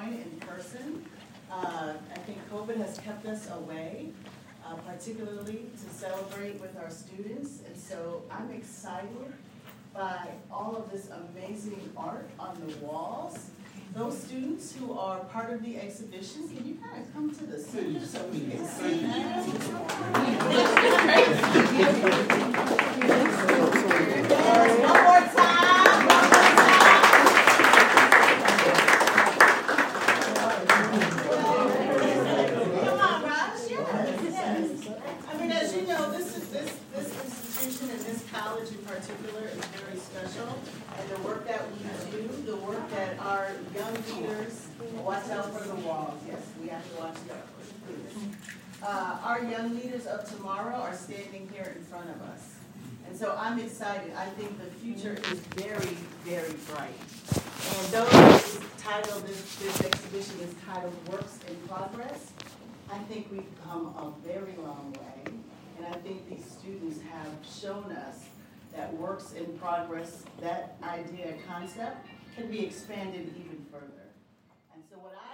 In person. Uh, I think COVID has kept us away, uh, particularly to celebrate with our students. And so I'm excited by all of this amazing art on the walls. Those students who are part of the exhibitions, can you kind of come to the center so we can see them? college in particular is very special. And the work that we do, the work that our young leaders, watch out for the walls, yes, we have to watch out. Uh, our young leaders of tomorrow are standing here in front of us. And so I'm excited. I think the future is very, very bright. And though this is titled, this, this exhibition is titled Works in Progress, I think we've come a very long way. And I think these students have shown us that works in progress, that idea, concept, can be expanded even further. And so what I